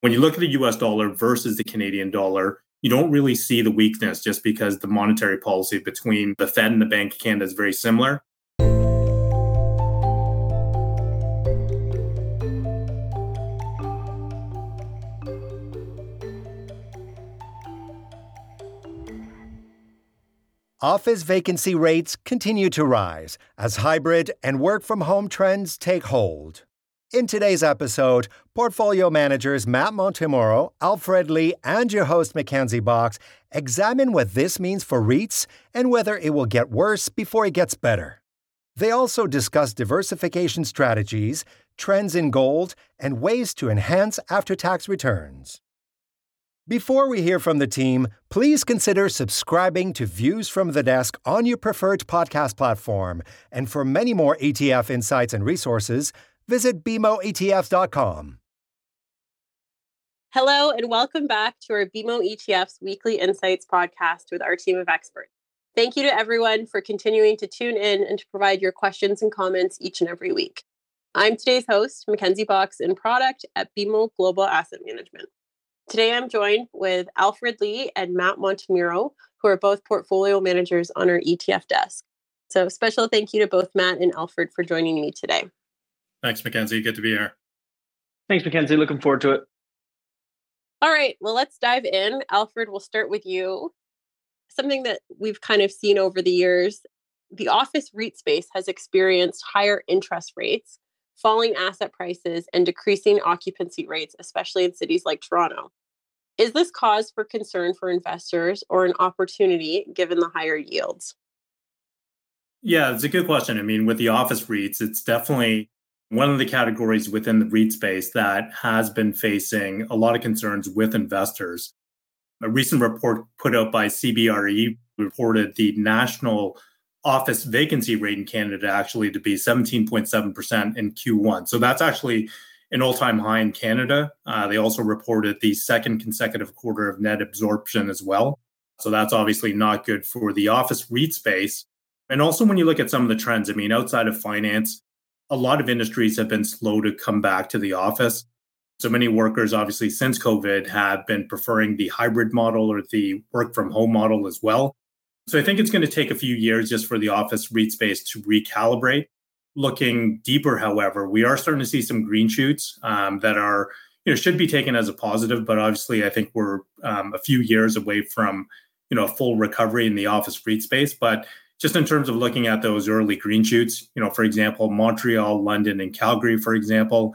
when you look at the US dollar versus the Canadian dollar, you don't really see the weakness just because the monetary policy between the Fed and the Bank of Canada is very similar. Office vacancy rates continue to rise as hybrid and work from home trends take hold. In today's episode, portfolio managers Matt Montemurro, Alfred Lee, and your host Mckenzie Box examine what this means for REITs and whether it will get worse before it gets better. They also discuss diversification strategies, trends in gold, and ways to enhance after tax returns. Before we hear from the team, please consider subscribing to Views from the Desk on your preferred podcast platform. And for many more ETF insights and resources, visit BMOETFs.com. Hello, and welcome back to our BMO ETFs Weekly Insights podcast with our team of experts. Thank you to everyone for continuing to tune in and to provide your questions and comments each and every week. I'm today's host, Mckenzie Box in product at BMO Global Asset Management. Today, I'm joined with Alfred Lee and Matt Montemurro, who are both portfolio managers on our ETF desk. So, special thank you to both Matt and Alfred for joining me today. Thanks, Mckenzie. Good to be here. Thanks, Mckenzie. Looking forward to it. All right. Well, let's dive in. Alfred, we'll start with you. Something that we've kind of seen over the years the office REIT space has experienced higher interest rates falling asset prices, and decreasing occupancy rates, especially in cities like Toronto. Is this cause for concern for investors or an opportunity given the higher yields? Yeah, it's a good question. I mean, with the office REITs, it's definitely one of the categories within the REIT space that has been facing a lot of concerns with investors. A recent report put out by CBRE reported the national office vacancy rate in Canada actually to be 17.7% in Q1. So that's actually an all time high in Canada. Uh, they also reported the second consecutive quarter of net absorption as well. So that's obviously not good for the office REIT space. And also, when you look at some of the trends, I mean, outside of finance, a lot of industries have been slow to come back to the office. So many workers, obviously, since COVID, have been preferring the hybrid model or the work from home model as well. So I think it's going to take a few years just for the office REIT space to recalibrate. Looking deeper, however, we are starting to see some green shoots um, that are, you know, should be taken as a positive. But obviously, I think we're um, a few years away from, you know, a full recovery in the office REIT space. But just in terms of looking at those early green shoots, you know, for example, Montreal, London, and Calgary, for example,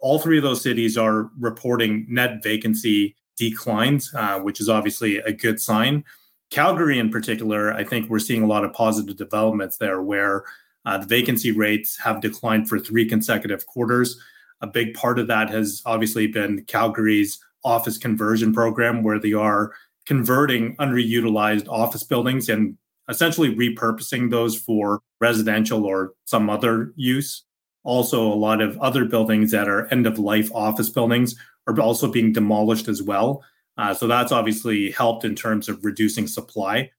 all three of those cities are reporting net vacancy declines, uh, which is obviously a good sign. Calgary, in particular, I think we're seeing a lot of positive developments there where uh, the vacancy rates have declined for three consecutive quarters. A big part of that has obviously been Calgary's office conversion program, where they are converting underutilized office buildings and essentially repurposing those for residential or some other use. Also, a lot of other buildings that are end of life office buildings are also being demolished as well. Uh, so that's obviously helped in terms of reducing supply.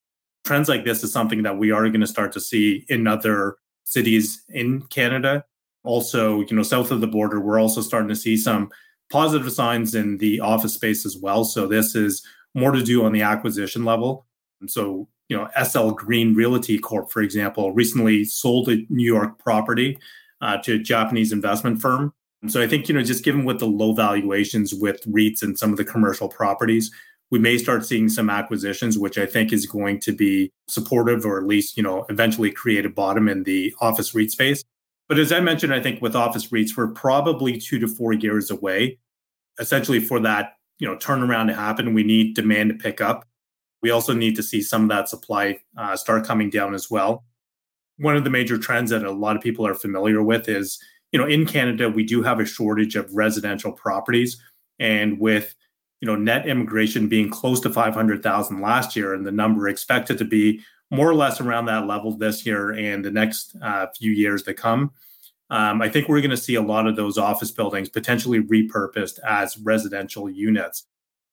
Trends like this is something that we are going to start to see in other cities in Canada. Also, you know, south of the border, we're also starting to see some positive signs in the office space as well. So this is more to do on the acquisition level. So, you know, SL Green Realty Corp, for example, recently sold a New York property uh, to a Japanese investment firm so I think, you know, just given with the low valuations with REITs and some of the commercial properties, we may start seeing some acquisitions, which I think is going to be supportive or at least, you know, eventually create a bottom in the office REIT space. But as I mentioned, I think with office REITs, we're probably two to four years away. Essentially, for that, you know, turnaround to happen, we need demand to pick up. We also need to see some of that supply uh, start coming down as well. One of the major trends that a lot of people are familiar with is you know, in Canada, we do have a shortage of residential properties. And with, you know, net immigration being close to 500,000 last year and the number expected to be more or less around that level this year and the next uh, few years to come, um, I think we're going to see a lot of those office buildings potentially repurposed as residential units.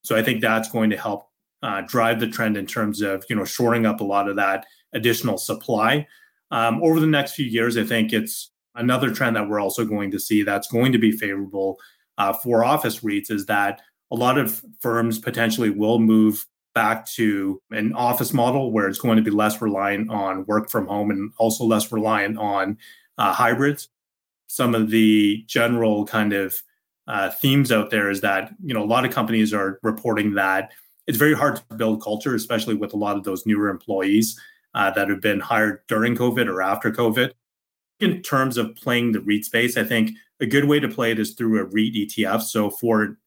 So I think that's going to help uh, drive the trend in terms of, you know, shoring up a lot of that additional supply. Um, over the next few years, I think it's another trend that we're also going to see that's going to be favorable uh, for office REITs is that a lot of firms potentially will move back to an office model where it's going to be less reliant on work from home and also less reliant on uh, hybrids. Some of the general kind of uh, themes out there is that you know a lot of companies are reporting that it's very hard to build culture, especially with a lot of those newer employees uh, that have been hired during COVID or after COVID. In terms of playing the REIT space, I think a good way to play it is through a REIT ETF. So for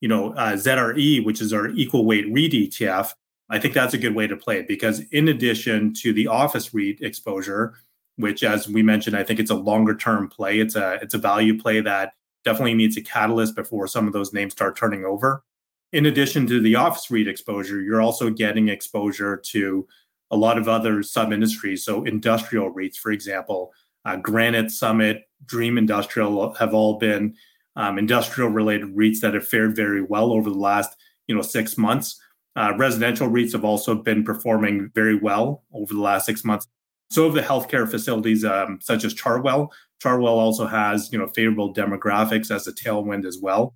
you know uh, ZRE, which is our equal weight REIT ETF, I think that's a good way to play it because in addition to the office REIT exposure, which as we mentioned, I think it's a longer term play. It's a it's a value play that definitely needs a catalyst before some of those names start turning over. In addition to the office REIT exposure, you're also getting exposure to a lot of other sub industries. So industrial REITs, for example, uh, Granite, Summit, Dream Industrial have all been um, industrial related REITs that have fared very well over the last you know six months. Uh, residential REITs have also been performing very well over the last six months. So have the healthcare facilities um, such as Chartwell. Chartwell also has you know favorable demographics as a tailwind as well.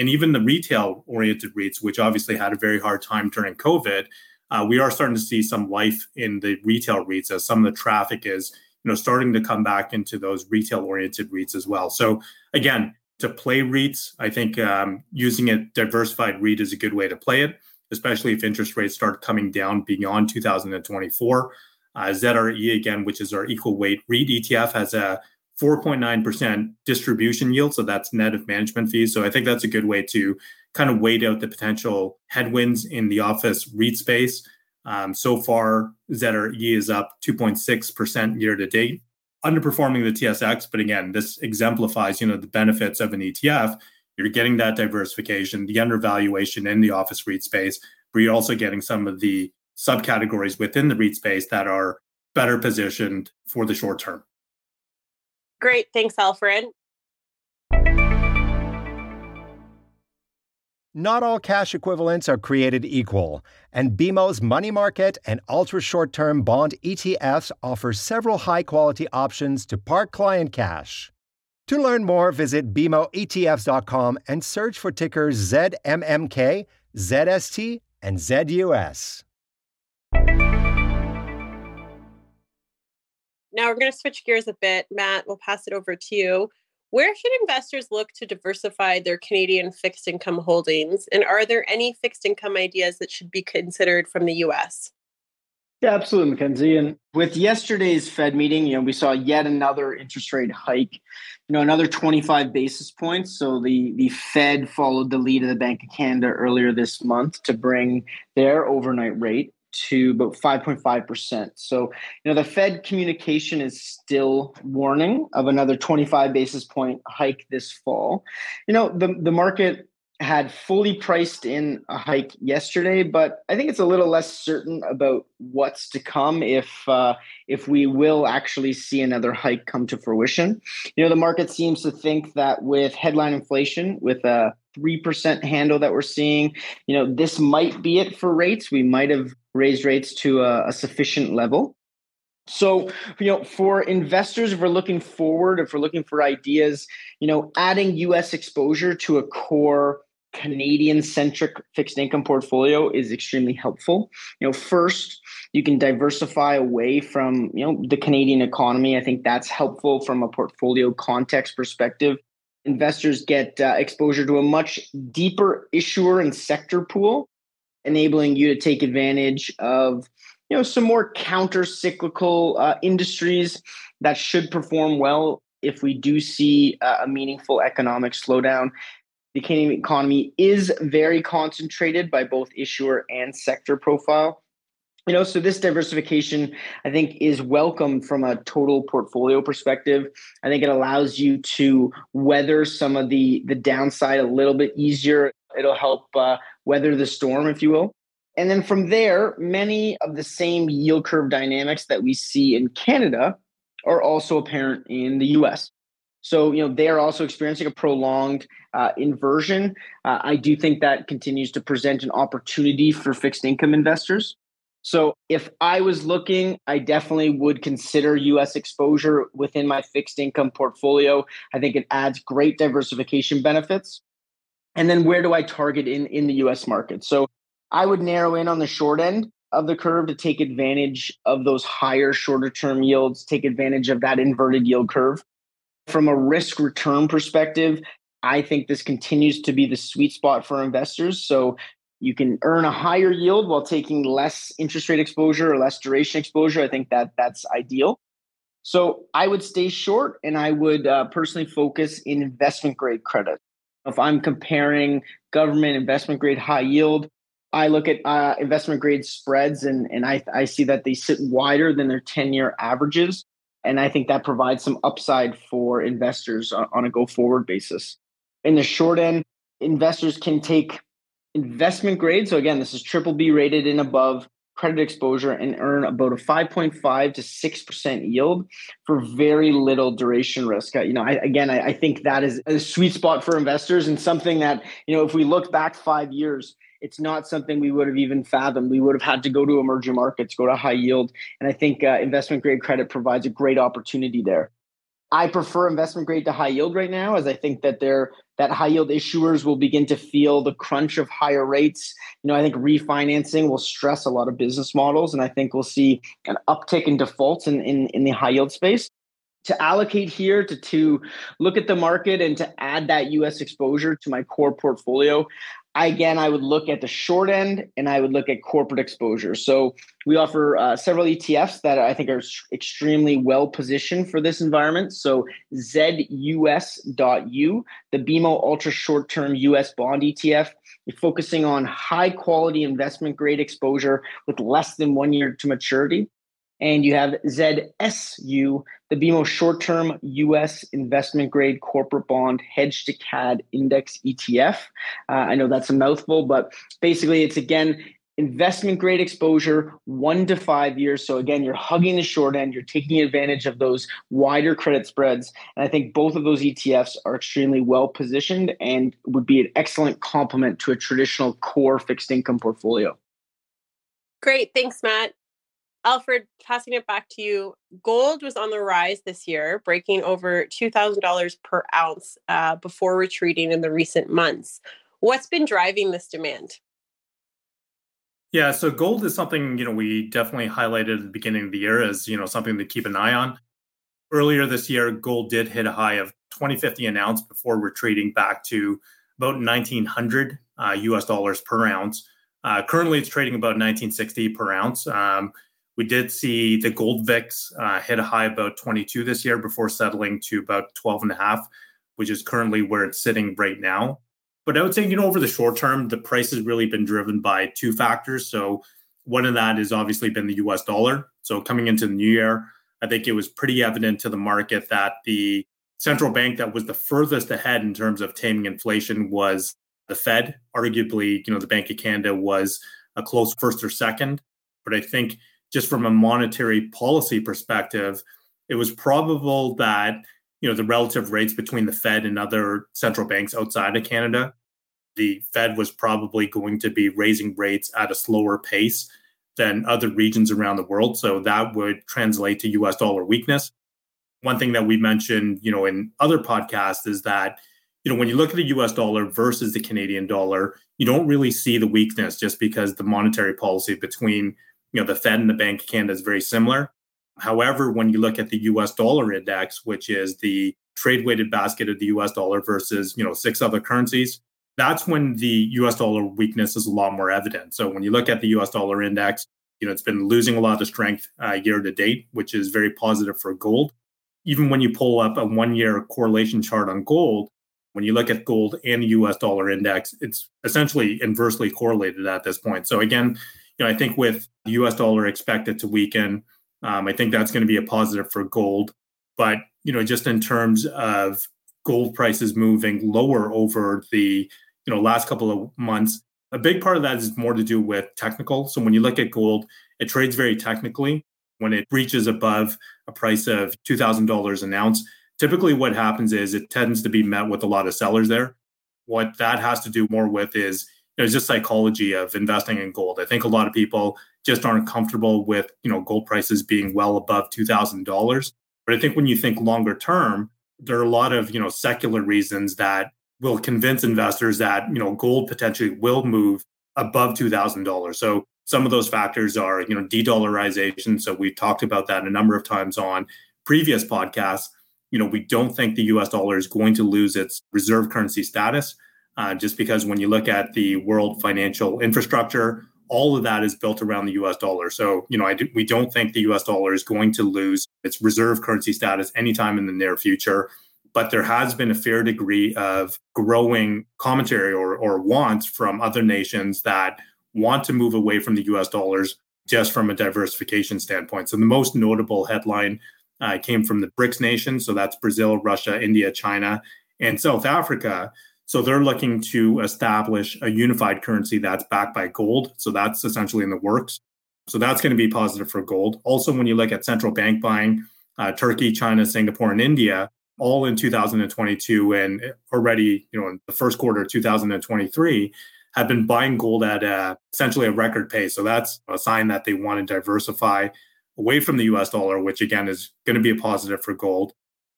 And even the retail oriented REITs, which obviously had a very hard time during COVID, uh, we are starting to see some life in the retail REITs as some of the traffic is you know starting to come back into those retail oriented REITs as well. So again, to play REITs, I think um, using a diversified REIT is a good way to play it, especially if interest rates start coming down beyond 2024. Uh, ZRE again, which is our equal weight REIT ETF, has a 4.9% distribution yield. So that's net of management fees. So I think that's a good way to kind of wait out the potential headwinds in the office REIT space. Um, so far, ZRE is up 2.6% year to date, underperforming the TSX. But again, this exemplifies, you know, the benefits of an ETF. You're getting that diversification, the undervaluation in the office REIT space, but you're also getting some of the subcategories within the REIT space that are better positioned for the short term. Great. Thanks, Alfred. Not all cash equivalents are created equal, and BMO's money market and ultra short term bond ETFs offer several high quality options to park client cash. To learn more, visit BMOETFs.com and search for tickers ZMMK, ZST, and ZUS. Now we're going to switch gears a bit. Matt, we'll pass it over to you. Where should investors look to diversify their Canadian fixed income holdings? And are there any fixed income ideas that should be considered from the US? Yeah, absolutely, Mckenzie. And with yesterday's Fed meeting, you know, we saw yet another interest rate hike, you know, another 25 basis points. So the the Fed followed the lead of the Bank of Canada earlier this month to bring their overnight rate to about 5.5%. So, you know, the Fed communication is still warning of another 25 basis point hike this fall. You know, the, the market had fully priced in a hike yesterday, but I think it's a little less certain about what's to come if uh, if we will actually see another hike come to fruition. You know, the market seems to think that with headline inflation, with a three percent handle that we're seeing, you know, this might be it for rates. We might have raised rates to a, a sufficient level. So, you know, for investors, if we're looking forward, if we're looking for ideas, you know, adding US exposure to a core Canadian centric fixed income portfolio is extremely helpful. You know, first, you can diversify away from, you know, the Canadian economy. I think that's helpful from a portfolio context perspective. Investors get uh, exposure to a much deeper issuer and sector pool enabling you to take advantage of you know some more counter cyclical uh, industries that should perform well if we do see uh, a meaningful economic slowdown the canadian economy is very concentrated by both issuer and sector profile you know so this diversification i think is welcome from a total portfolio perspective i think it allows you to weather some of the the downside a little bit easier it'll help uh, weather the storm, if you will. And then from there, many of the same yield curve dynamics that we see in Canada are also apparent in the US. So, you know, they are also experiencing a prolonged uh, inversion. Uh, I do think that continues to present an opportunity for fixed income investors. So, if I was looking, I definitely would consider US exposure within my fixed income portfolio. I think it adds great diversification benefits. And then where do I target in, in the US market? So I would narrow in on the short end of the curve to take advantage of those higher shorter term yields, take advantage of that inverted yield curve. From a risk return perspective, I think this continues to be the sweet spot for investors. So you can earn a higher yield while taking less interest rate exposure or less duration exposure. I think that that's ideal. So I would stay short and I would uh, personally focus in investment grade credit. If I'm comparing government investment grade high yield, I look at uh, investment grade spreads and, and I, I see that they sit wider than their 10 year averages. And I think that provides some upside for investors on, a go forward basis. In the short end, investors can take investment grade. So again, this is triple B rated and above credit exposure and earn about a 5.5 to 6% yield for very little duration risk. Uh, you know, I, again, I, I think that is a sweet spot for investors and something that, you know, if we look back five years, it's not something we would have even fathomed. We would have had to go to emerging markets, go to high yield. And I think uh, investment grade credit provides a great opportunity there. I prefer investment grade to high yield right now, as I think that they're that high yield issuers will begin to feel the crunch of higher rates. You know, I think refinancing will stress a lot of business models, and I think we'll see an uptick in defaults in, in, in the high yield space. To allocate here, to, to look at the market and to add that US exposure to my core portfolio, I, again, I would look at the short end and I would look at corporate exposure. So we offer uh, several ETFs that I think are extremely well positioned for this environment. So ZUS.U, the BMO Ultra Short Term US Bond ETF, focusing on high quality investment grade exposure with less than one year to maturity. And you have ZSU, the BMO short term US investment grade corporate bond hedge to CAD index ETF. Uh, I know that's a mouthful, but basically it's again investment grade exposure one to five years. So again, you're hugging the short end, you're taking advantage of those wider credit spreads. And I think both of those ETFs are extremely well positioned and would be an excellent complement to a traditional core fixed income portfolio. Great. Thanks, Matt. Alfred, passing it back to you. Gold was on the rise this year, breaking over $2,000 per ounce uh, before retreating in the recent months. What's been driving this demand? Yeah, so gold is something, you know, we definitely highlighted at the beginning of the year as, you know, something to keep an eye on. Earlier this year, gold did hit a high of 2050 an ounce before retreating back to about 1900 uh, US dollars per ounce. Uh, currently, it's trading about 1960 per ounce. Um, we did see the gold VIX uh, hit a high about 22 this year before settling to about 12 and a half, which is currently where it's sitting right now. But I would say, you know, over the short term, the price has really been driven by two factors. So one of that has obviously been the US dollar. So coming into the new year, I think it was pretty evident to the market that the central bank that was the furthest ahead in terms of taming inflation was the Fed. Arguably, you know, the Bank of Canada was a close first or second. But I think just from a monetary policy perspective, it was probable that you know the relative rates between the Fed and other central banks outside of Canada, the Fed was probably going to be raising rates at a slower pace than other regions around the world. So that would translate to US dollar weakness. One thing that we mentioned, you know, in other podcasts is that, you know, when you look at the US dollar versus the Canadian dollar, you don't really see the weakness just because the monetary policy between you know the Fed and the Bank of Canada is very similar. However, when you look at the U.S. dollar index, which is the trade weighted basket of the U.S. dollar versus you know six other currencies, that's when the U.S. dollar weakness is a lot more evident. So when you look at the U.S. dollar index, you know it's been losing a lot of strength uh, year to date, which is very positive for gold. Even when you pull up a one-year correlation chart on gold, when you look at gold and the US dollar index, it's essentially inversely correlated at this point. So again, you know, I think with the US dollar expected to weaken, um, I think that's going to be a positive for gold. But, you know, just in terms of gold prices moving lower over the, you know, last couple of months, a big part of that is more to do with technical. So when you look at gold, it trades very technically. When it reaches above a price of $2,000 an ounce, typically what happens is it tends to be met with a lot of sellers there. What that has to do more with is there's just psychology of investing in gold. I think a lot of people just aren't comfortable with you know gold prices being well above two thousand dollars. But I think when you think longer term, there are a lot of you know secular reasons that will convince investors that you know gold potentially will move above two thousand dollars. So some of those factors are you know de-dollarization. So we've talked about that a number of times on previous podcasts. You know we don't think the U.S. dollar is going to lose its reserve currency status, uh, just because when you look at the world financial infrastructure, all of that is built around the U.S. dollar. So you know do, we don't think the U.S. dollar is going to lose its reserve currency status anytime in the near future but there has been a fair degree of growing commentary or, or wants from other nations that want to move away from the US dollars just from a diversification standpoint. So the most notable headline uh, came from the BRICS nations. So that's Brazil, Russia, India, China, and South Africa. So they're looking to establish a unified currency that's backed by gold. So that's essentially in the works. So that's going to be positive for gold. Also, when you look at central bank buying, uh, Turkey, China, Singapore, and India, all in 2022 and already, you know, in the first quarter of 2023 have been buying gold at essentially a record pace. So that's a sign that they want to diversify away from the US dollar, which again is going to be a positive for gold.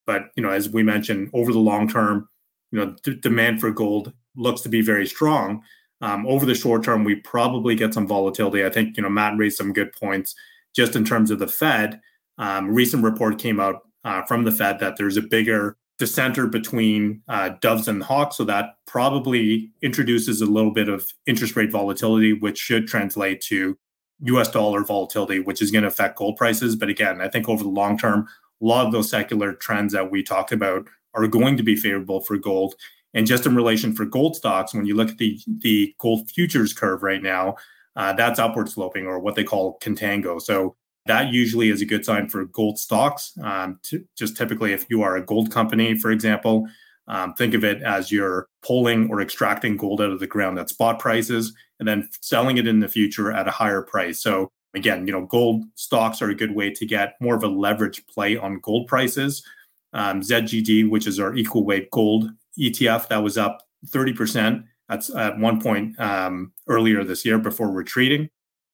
But, you know, as we mentioned, over the long term, you know, d- demand for gold looks to be very strong. Um, over the short term, we probably get some volatility. I think, you know, Matt raised some good points just in terms of the Fed. Um, recent report came out uh, from the Fed that there's a bigger dissenter between uh, doves and hawks. So that probably introduces a little bit of interest rate volatility, which should translate to US dollar volatility, which is going to affect gold prices. But again, I think over the long term, a lot of those secular trends that we talked about are going to be favorable for gold. And just in relation for gold stocks, when you look at the, the gold futures curve right now, uh, that's upward sloping or what they call contango. So that usually is a good sign for gold stocks. Um, just typically, if you are a gold company, for example, um, think of it as you're pulling or extracting gold out of the ground at spot prices and then selling it in the future at a higher price. So again, you know, gold stocks are a good way to get more of a leverage play on gold prices. Um, ZGD, which is our equal weight gold ETF, that was up 30%. That's at one point um, earlier this year before retreating.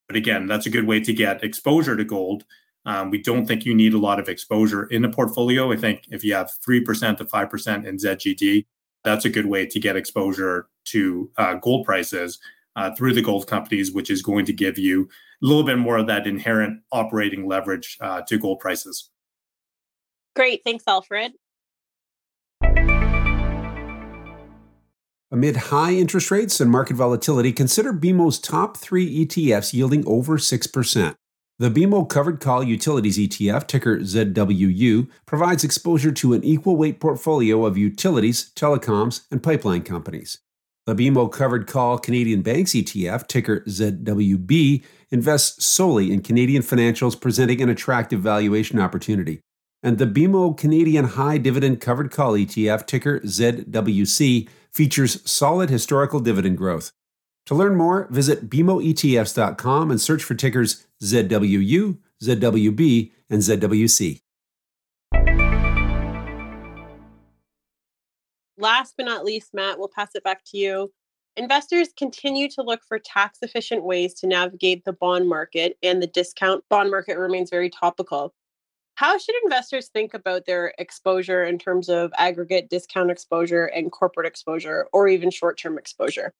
But again, that's a good way to get exposure to gold. Um, we don't think you need a lot of exposure in a portfolio. I think if you have 3% to 5% in ZGD, that's a good way to get exposure to uh, gold prices uh, through the gold companies, which is going to give you a little bit more of that inherent operating leverage uh, to gold prices. Great. Thanks, Alfred. Amid high interest rates and market volatility, consider BMO's top three ETFs yielding over 6%. The BMO Covered Call Utilities ETF, ticker ZWU, provides exposure to an equal weight portfolio of utilities, telecoms, and pipeline companies. The BMO Covered Call Canadian Banks ETF, ticker ZWB, invests solely in Canadian financials, presenting an attractive valuation opportunity. And the BMO Canadian High Dividend Covered Call ETF, ticker ZWC, features solid historical dividend growth. To learn more, visit BMOETFs.com and search for tickers ZWU, ZWB, and ZWC. Last but not least, Matt, we'll pass it back to you. Investors continue to look for tax efficient ways to navigate the bond market, and the discount bond market remains very topical. How should investors think about their exposure in terms of aggregate discount exposure and corporate exposure, or even short term exposure?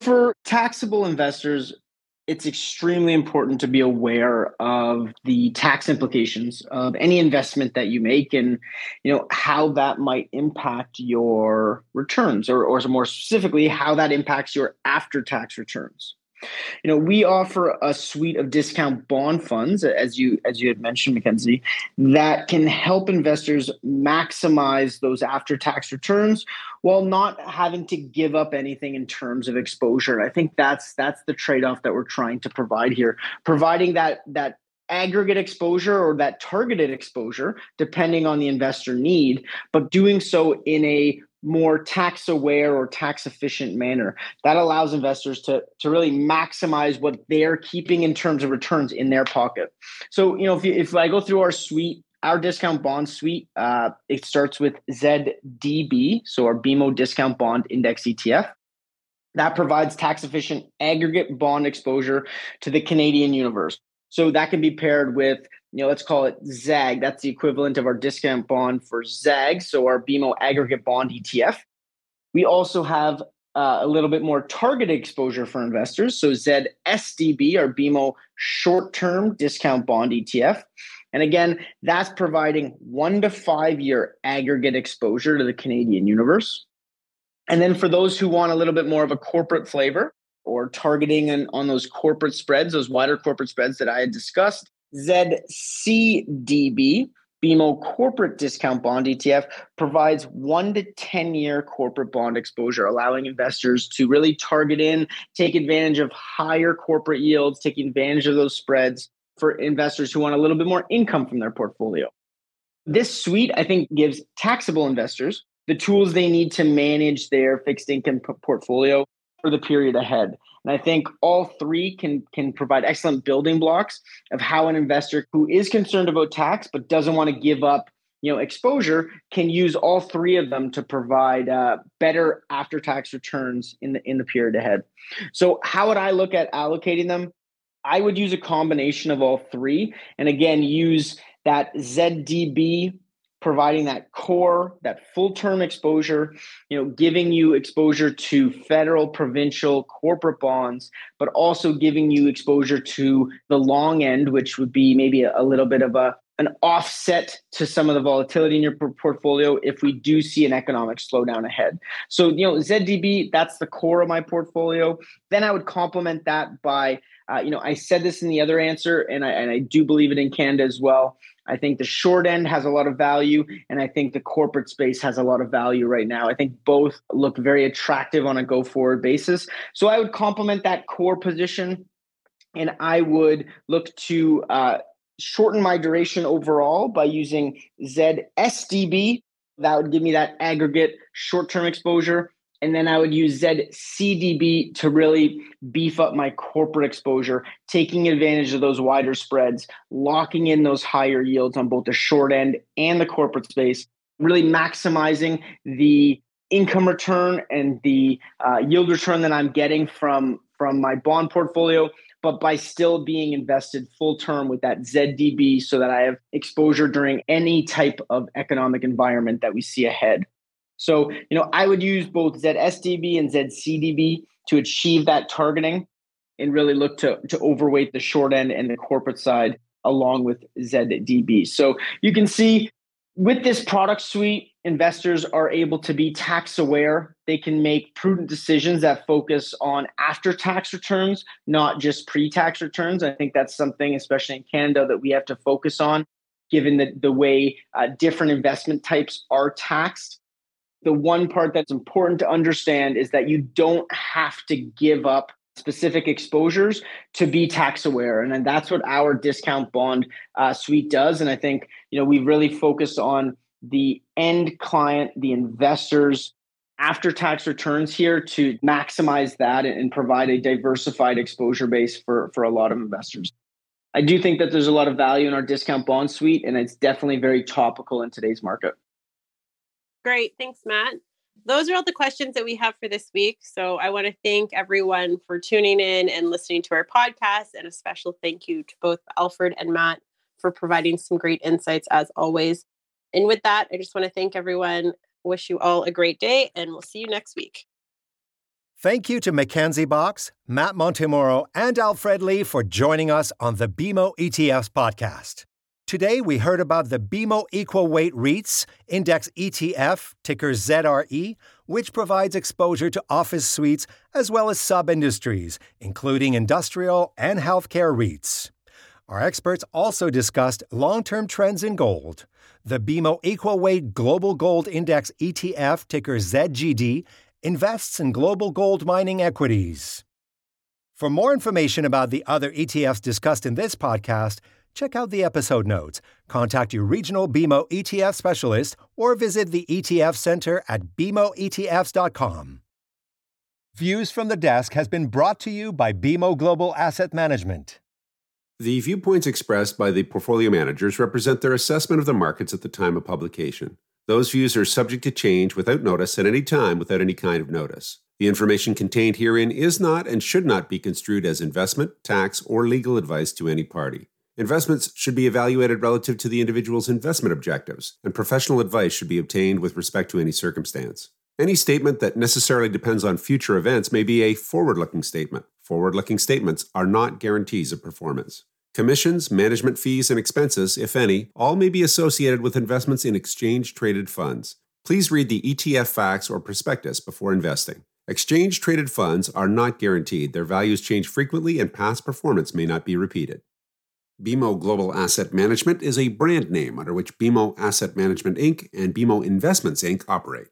For taxable investors, it's extremely important to be aware of the tax implications of any investment that you make and you know how that might impact your returns or, or more specifically how that impacts your after tax returns you know, we offer a suite of discount bond funds, as you as you had mentioned, Mckenzie, that can help investors maximize those after-tax returns while not having to give up anything in terms of exposure. I think that's that's the trade-off that we're trying to provide here, providing that that aggregate exposure or that targeted exposure, depending on the investor need, but doing so in a more tax aware or tax efficient manner. That allows investors to, to really maximize what they're keeping in terms of returns in their pocket. So, you know, if, you, if I go through our suite, our discount bond suite, uh, it starts with ZDB, so our BMO discount bond index ETF. That provides tax efficient aggregate bond exposure to the Canadian universe. So that can be paired with you know, let's call it ZAG. That's the equivalent of our discount bond for ZAG, so our BMO aggregate bond ETF. We also have uh, a little bit more targeted exposure for investors. So ZSDB, our BMO short term discount bond ETF. And again, that's providing one to five year aggregate exposure to the Canadian universe. And then for those who want a little bit more of a corporate flavor or targeting an, on those corporate spreads, those wider corporate spreads that I had discussed, ZCDB, BMO corporate discount bond ETF provides one to 10 year corporate bond exposure, allowing investors to really target in, take advantage of higher corporate yields, taking advantage of those spreads for investors who want a little bit more income from their portfolio. This suite, I think, gives taxable investors the tools they need to manage their fixed income portfolio for the period ahead. And I think all three can can provide excellent building blocks of how an investor who is concerned about tax but doesn't want to give up you know exposure can use all three of them to provide uh, better after tax returns in the in the period ahead. So how would I look at allocating them? I would use a combination of all three, and again use that ZDB providing that core, that full term exposure, you know, giving you exposure to federal, provincial, corporate bonds, but also giving you exposure to the long end, which would be maybe a, little bit of a an offset to some of the volatility in your portfolio if we do see an economic slowdown ahead. So, you know, ZDB, that's the core of my portfolio. Then I would complement that by, uh, you know, I said this in the other answer, and I, and I do believe it in Canada as well. I think the short end has a lot of value, and I think the corporate space has a lot of value right now. I think both look very attractive on a go forward basis. So I would complement that core position, and I would look to uh, shorten my duration overall by using ZSDB. That would give me that aggregate short term exposure. And then I would use ZCDB to really beef up my corporate exposure, taking advantage of those wider spreads, locking in those higher yields on both the short end and the corporate space, really maximizing the income return and the uh, yield return that I'm getting from, from my bond portfolio, but by still being invested full term with that ZDB so that I have exposure during any type of economic environment that we see ahead. So, you know, I would use both ZSDB and ZCDB to achieve that targeting and really look to, to overweight the short end and the corporate side along with ZDB. So you can see with this product suite, investors are able to be tax aware. They can make prudent decisions that focus on after tax returns, not just pre tax returns. I think that's something, especially in Canada, that we have to focus on, given the, the way uh, different investment types are taxed the one part that's important to understand is that you don't have to give up specific exposures to be tax aware. And, that's what our discount bond uh, suite does. And i think you know we really focus on the end client the investors after tax returns here to maximize that and provide a diversified exposure base for for a lot of investors. I do think that there's a lot of value in our discount bond suite and it's definitely very topical in today's market Great. Thanks, Matt. Those are all the questions that we have for this week. So I want to thank everyone for tuning in and listening to our podcast. And a special thank you to both Alfred and Matt for providing some great insights as always. And with that, I just want to thank everyone. Wish you all a great day, and we'll see you next week. Thank you to Mckenzie Box, Matt Montemurro, and Alfred Lee for joining us on the BMO ETFs podcast. Today, we heard about the BMO Equal Weight REITs Index ETF, ticker ZRE, which provides exposure to office suites as well as sub industries, including industrial and healthcare REITs. Our experts also discussed long term trends in gold. The BMO Equal Weight Global Gold Index ETF, ticker ZGD, invests in global gold mining equities. For more information about the other ETFs discussed in this podcast, check out the episode notes, contact your regional BMO ETF specialist, or visit the ETF Center at BMOETFs.com. Views from the Desk has been brought to you by BMO Global Asset Management. The viewpoints expressed by the portfolio managers represent their assessment of the markets at the time of publication. Those views are subject to change without notice at any time without any kind of notice. The information contained herein is not and should not be construed as investment, tax, or legal advice to any party. Investments should be evaluated relative to the individual's investment objectives, and professional advice should be obtained with respect to any circumstance. Any statement that necessarily depends on future events may be a forward looking statement. Forward looking statements are not guarantees of performance. Commissions, management fees, and expenses, if any, all may be associated with investments in exchange traded funds. Please read the ETF facts or prospectus before investing. Exchange traded funds are not guaranteed, their values change frequently, and past performance may not be repeated. BMO Global Asset Management is a brand name under which BMO Asset Management Inc. and BMO Investments Inc. operate.